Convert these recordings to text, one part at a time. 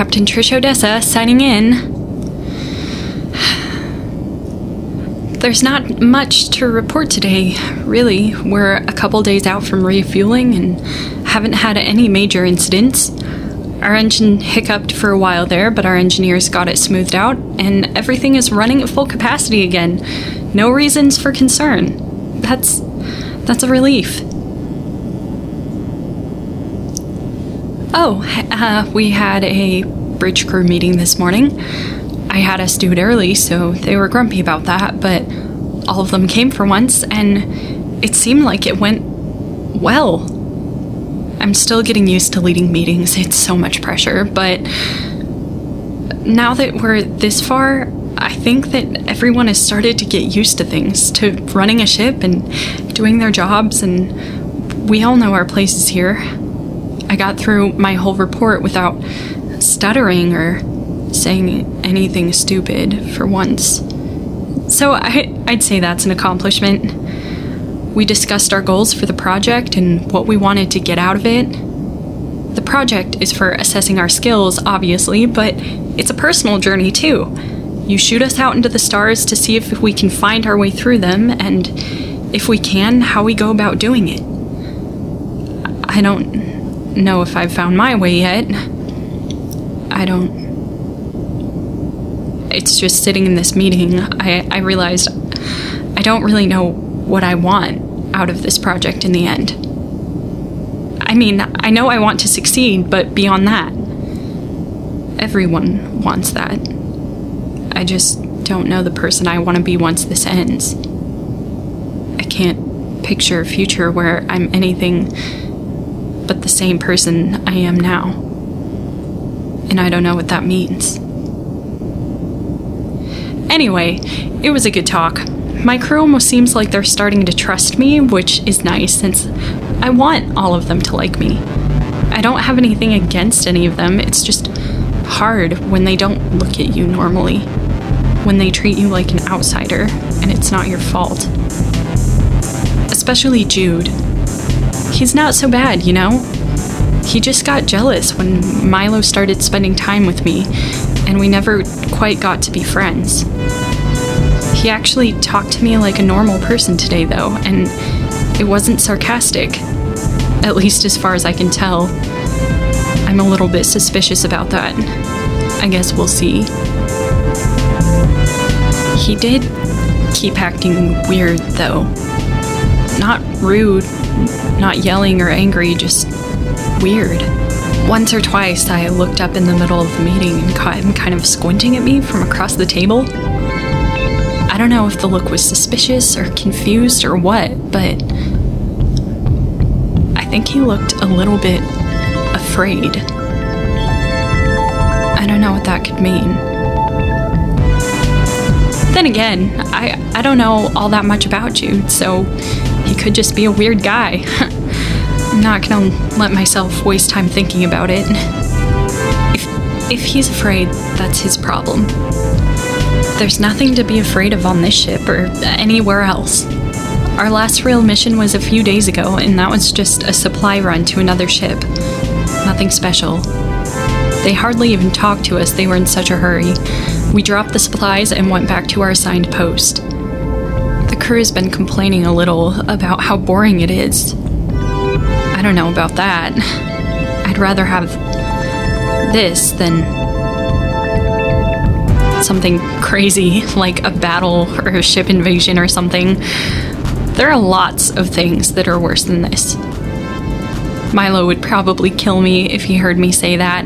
Captain Trish Odessa signing in. There's not much to report today, really. We're a couple days out from refueling and haven't had any major incidents. Our engine hiccuped for a while there, but our engineers got it smoothed out, and everything is running at full capacity again. No reasons for concern. That's that's a relief. Oh, uh, we had a bridge crew meeting this morning. I had us do it early, so they were grumpy about that, but all of them came for once, and it seemed like it went well. I'm still getting used to leading meetings, it's so much pressure, but now that we're this far, I think that everyone has started to get used to things, to running a ship and doing their jobs, and we all know our places here. I got through my whole report without stuttering or saying anything stupid for once. So I, I'd say that's an accomplishment. We discussed our goals for the project and what we wanted to get out of it. The project is for assessing our skills, obviously, but it's a personal journey too. You shoot us out into the stars to see if we can find our way through them, and if we can, how we go about doing it. I don't know if I've found my way yet. I don't it's just sitting in this meeting, I, I realized I don't really know what I want out of this project in the end. I mean, I know I want to succeed, but beyond that, everyone wants that. I just don't know the person I want to be once this ends. I can't picture a future where I'm anything but the same person I am now. And I don't know what that means. Anyway, it was a good talk. My crew almost seems like they're starting to trust me, which is nice since I want all of them to like me. I don't have anything against any of them, it's just hard when they don't look at you normally. When they treat you like an outsider, and it's not your fault. Especially Jude. He's not so bad, you know? He just got jealous when Milo started spending time with me, and we never quite got to be friends. He actually talked to me like a normal person today, though, and it wasn't sarcastic. At least as far as I can tell. I'm a little bit suspicious about that. I guess we'll see. He did keep acting weird, though. Not rude, not yelling or angry, just weird. Once or twice, I looked up in the middle of the meeting and caught him kind of squinting at me from across the table. I don't know if the look was suspicious or confused or what, but I think he looked a little bit afraid. I don't know what that could mean. Again, I, I don't know all that much about you, so he could just be a weird guy. I'm not gonna let myself waste time thinking about it. If, if he's afraid, that's his problem. There's nothing to be afraid of on this ship or anywhere else. Our last real mission was a few days ago, and that was just a supply run to another ship. Nothing special. They hardly even talked to us, they were in such a hurry. We dropped the supplies and went back to our assigned post. The crew has been complaining a little about how boring it is. I don't know about that. I'd rather have this than something crazy like a battle or a ship invasion or something. There are lots of things that are worse than this. Milo would probably kill me if he heard me say that.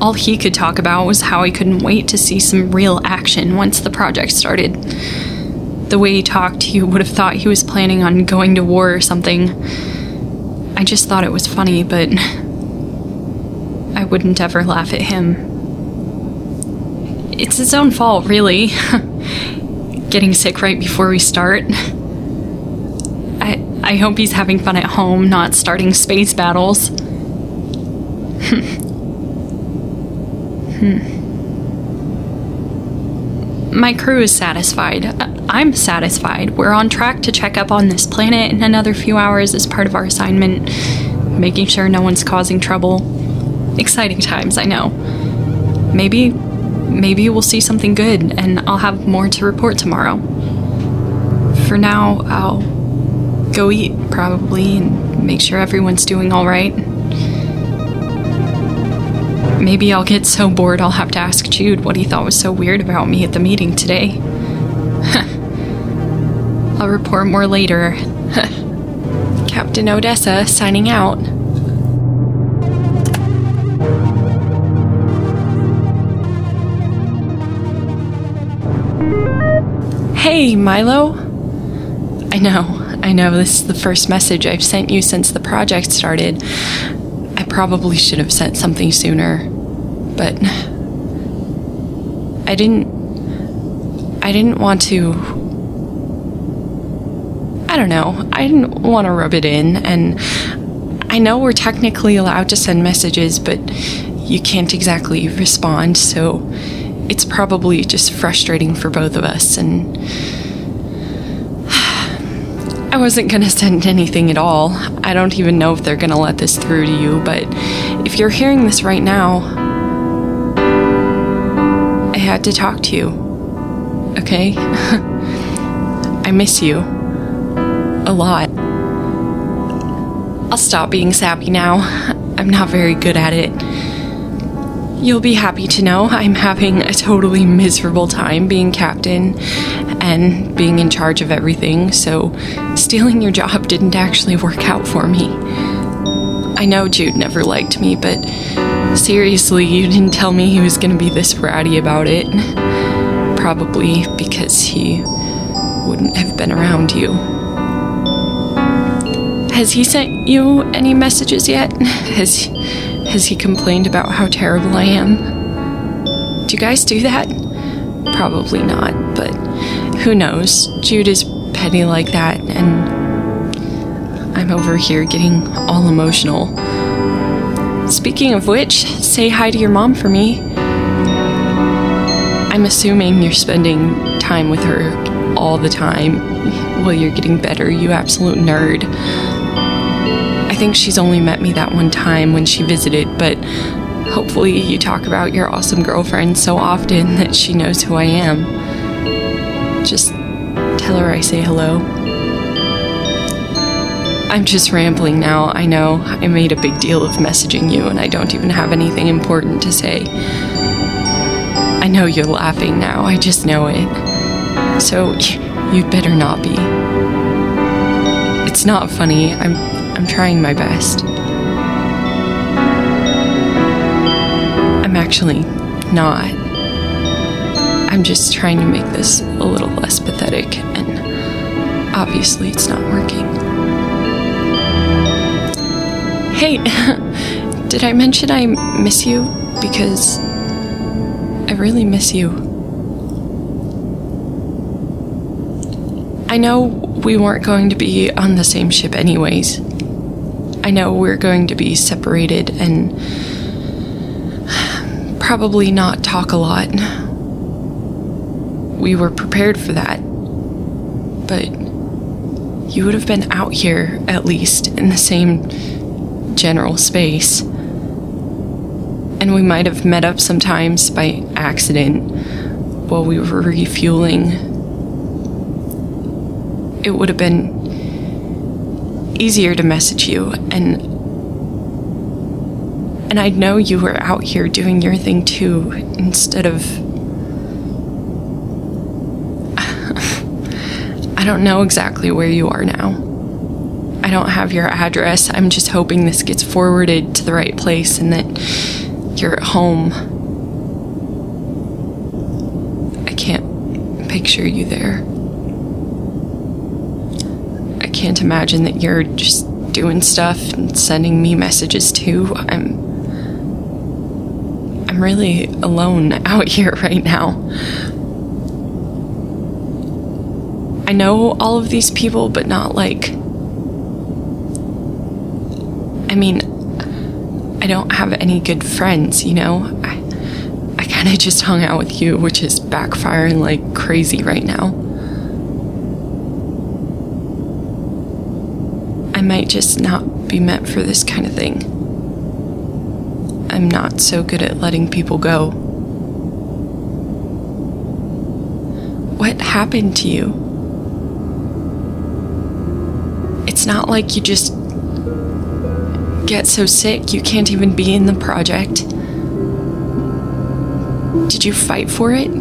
All he could talk about was how he couldn't wait to see some real action once the project started. The way he talked, you would have thought he was planning on going to war or something. I just thought it was funny, but I wouldn't ever laugh at him. It's his own fault, really. Getting sick right before we start. I I hope he's having fun at home, not starting space battles. hmm. My crew is satisfied. I'm satisfied. We're on track to check up on this planet in another few hours as part of our assignment, making sure no one's causing trouble. Exciting times, I know. maybe maybe we'll see something good and I'll have more to report tomorrow. For now, I'll go eat probably and make sure everyone's doing all right. Maybe I'll get so bored I'll have to ask Jude what he thought was so weird about me at the meeting today. I'll report more later. Captain Odessa signing out. Hey, Milo. I know, I know, this is the first message I've sent you since the project started. Probably should have sent something sooner, but I didn't. I didn't want to. I don't know. I didn't want to rub it in, and I know we're technically allowed to send messages, but you can't exactly respond, so it's probably just frustrating for both of us, and I wasn't gonna send anything at all. I don't even know if they're gonna let this through to you, but if you're hearing this right now, I had to talk to you. Okay? I miss you. A lot. I'll stop being sappy now. I'm not very good at it. You'll be happy to know I'm having a totally miserable time being captain and being in charge of everything, so stealing your job didn't actually work out for me. I know Jude never liked me, but seriously, you didn't tell me he was gonna be this bratty about it. Probably because he wouldn't have been around you. Has he sent you any messages yet? Has has he complained about how terrible I am? Do you guys do that? Probably not, but who knows? Jude is petty like that, and I'm over here getting all emotional. Speaking of which, say hi to your mom for me. I'm assuming you're spending time with her all the time while you're getting better, you absolute nerd. I think she's only met me that one time when she visited, but hopefully you talk about your awesome girlfriend so often that she knows who I am. Just tell her I say hello. I'm just rambling now, I know. I made a big deal of messaging you, and I don't even have anything important to say. I know you're laughing now, I just know it. So, you'd better not be. It's not funny, I'm I'm trying my best. I'm actually not. I'm just trying to make this a little less pathetic, and obviously it's not working. Hey, did I mention I miss you? Because I really miss you. I know we weren't going to be on the same ship, anyways. I know we're going to be separated and probably not talk a lot. We were prepared for that. But you would have been out here, at least, in the same general space. And we might have met up sometimes by accident while we were refueling. It would have been easier to message you and and I'd know you were out here doing your thing too instead of I don't know exactly where you are now. I don't have your address. I'm just hoping this gets forwarded to the right place and that you're at home. I can't picture you there can't imagine that you're just doing stuff and sending me messages too. I'm I'm really alone out here right now. I know all of these people, but not like I mean, I don't have any good friends, you know? I I kind of just hung out with you, which is backfiring like crazy right now. might just not be meant for this kind of thing. I'm not so good at letting people go. What happened to you? It's not like you just get so sick you can't even be in the project. Did you fight for it?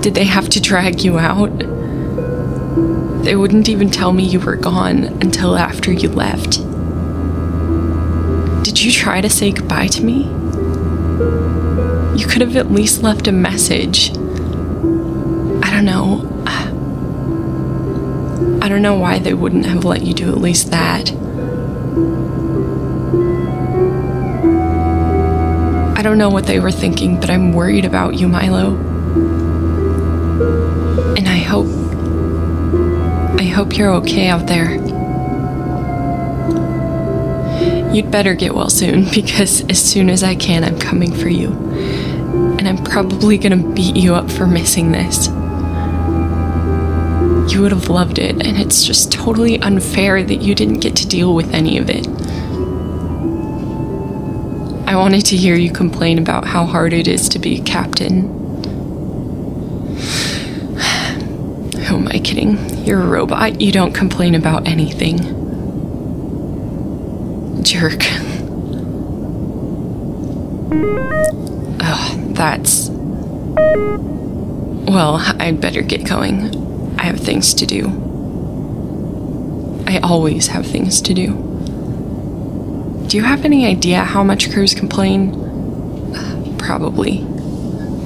Did they have to drag you out? They wouldn't even tell me you were gone until after you left. Did you try to say goodbye to me? You could have at least left a message. I don't know. I don't know why they wouldn't have let you do at least that. I don't know what they were thinking, but I'm worried about you, Milo. Hope you're okay out there. You'd better get well soon, because as soon as I can, I'm coming for you. And I'm probably gonna beat you up for missing this. You would have loved it, and it's just totally unfair that you didn't get to deal with any of it. I wanted to hear you complain about how hard it is to be a captain. Who am I kidding? You're a robot. You don't complain about anything. Jerk. Ugh, that's. Well, I'd better get going. I have things to do. I always have things to do. Do you have any idea how much crews complain? Probably.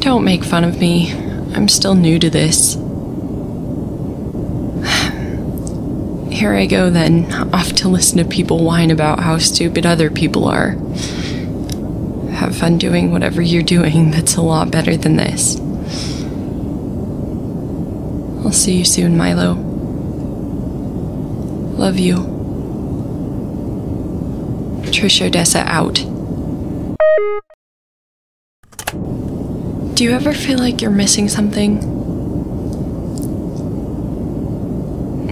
Don't make fun of me. I'm still new to this. Here I go then, off to listen to people whine about how stupid other people are. Have fun doing whatever you're doing that's a lot better than this. I'll see you soon, Milo. Love you. Trish Odessa out. Do you ever feel like you're missing something?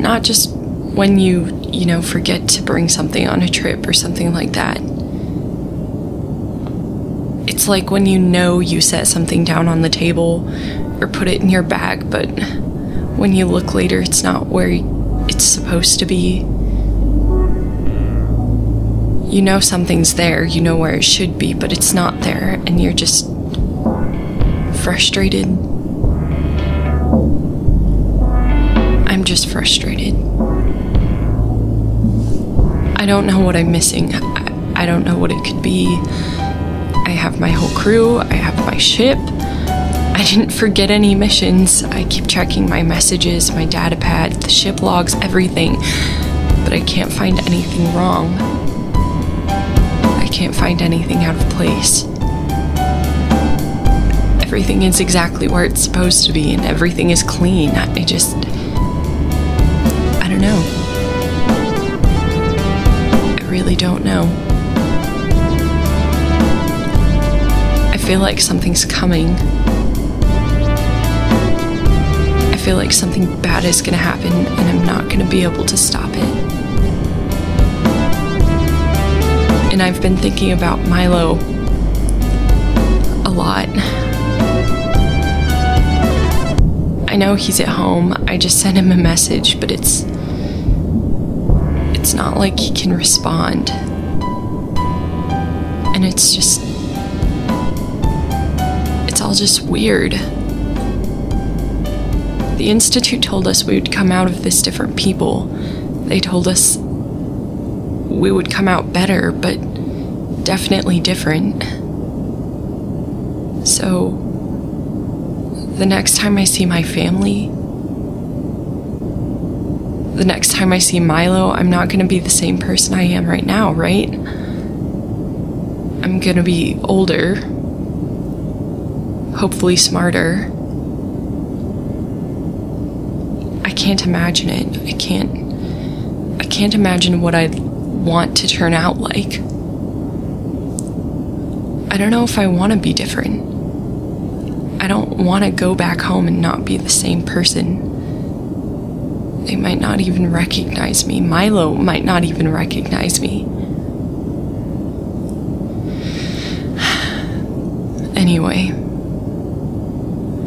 Not just when you, you know, forget to bring something on a trip or something like that. It's like when you know you set something down on the table or put it in your bag, but when you look later, it's not where it's supposed to be. You know something's there, you know where it should be, but it's not there, and you're just frustrated. I'm just frustrated. I don't know what I'm missing. I, I don't know what it could be. I have my whole crew, I have my ship. I didn't forget any missions. I keep checking my messages, my data pad, the ship logs, everything. But I can't find anything wrong. I can't find anything out of place. Everything is exactly where it's supposed to be, and everything is clean. I just. I don't know. Really don't know. I feel like something's coming. I feel like something bad is gonna happen, and I'm not gonna be able to stop it. And I've been thinking about Milo a lot. I know he's at home. I just sent him a message, but it's it's not like he can respond. And it's just it's all just weird. The Institute told us we would come out of this different people. They told us we would come out better, but definitely different. So, the next time I see my family, the next time I see Milo, I'm not going to be the same person I am right now, right? I'm going to be older, hopefully smarter. I can't imagine it. I can't I can't imagine what I'd want to turn out like. I don't know if I want to be different. I don't want to go back home and not be the same person. They might not even recognize me. Milo might not even recognize me. Anyway,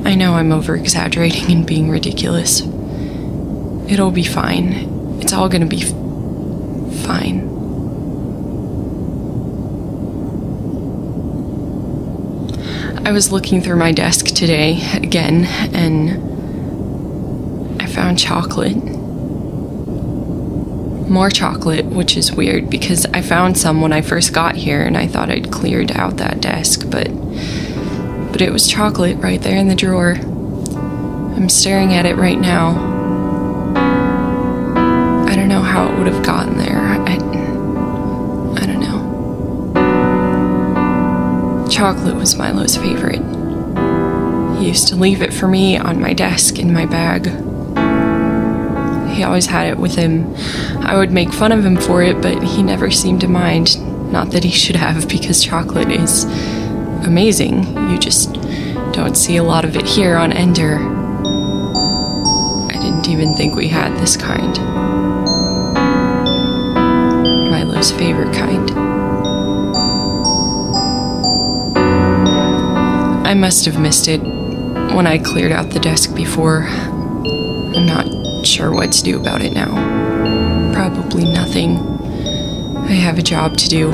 I know I'm over exaggerating and being ridiculous. It'll be fine. It's all gonna be f- fine. I was looking through my desk today again and found chocolate. More chocolate, which is weird because I found some when I first got here and I thought I'd cleared out that desk, but but it was chocolate right there in the drawer. I'm staring at it right now. I don't know how it would have gotten there. I, I don't know. Chocolate was Milo's favorite. He used to leave it for me on my desk in my bag. He always had it with him. I would make fun of him for it, but he never seemed to mind. Not that he should have, because chocolate is amazing. You just don't see a lot of it here on Ender. I didn't even think we had this kind. Milo's favorite kind. I must have missed it when I cleared out the desk before. I'm not sure what to do about it now. Probably nothing. I have a job to do.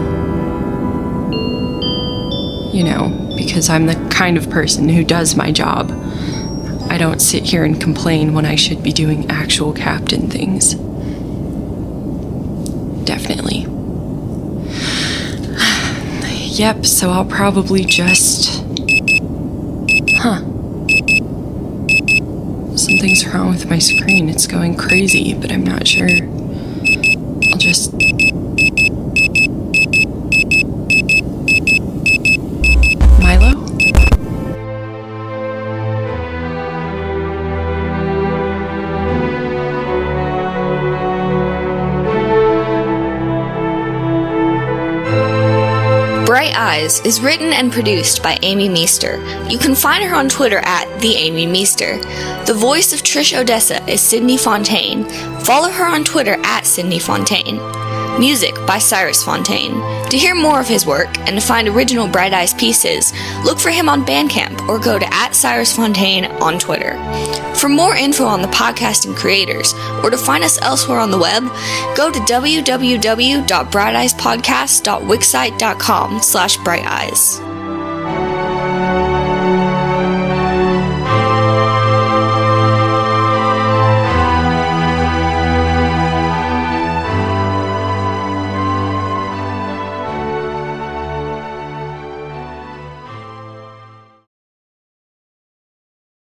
You know, because I'm the kind of person who does my job. I don't sit here and complain when I should be doing actual captain things. Definitely. yep, so I'll probably just. Something's wrong with my screen. It's going crazy, but I'm not sure. I'll just. Milo? Bright Eyes is written and produced by Aimee Meester. You can find her on Twitter at the Aimee Meester. The voice of Trish Odessa is Sydney Fontaine. Follow her on Twitter at Sydney Fontaine. Music by Cyrus Fontaine. To hear more of his work and to find original Bright Eyes pieces, look for him on Bandcamp or go to at Cyrus Fontaine on Twitter. For more info on the podcast and creators, or to find us elsewhere on the web, go to www.brighteyes.podcast.wixsite.com slash brighteyes.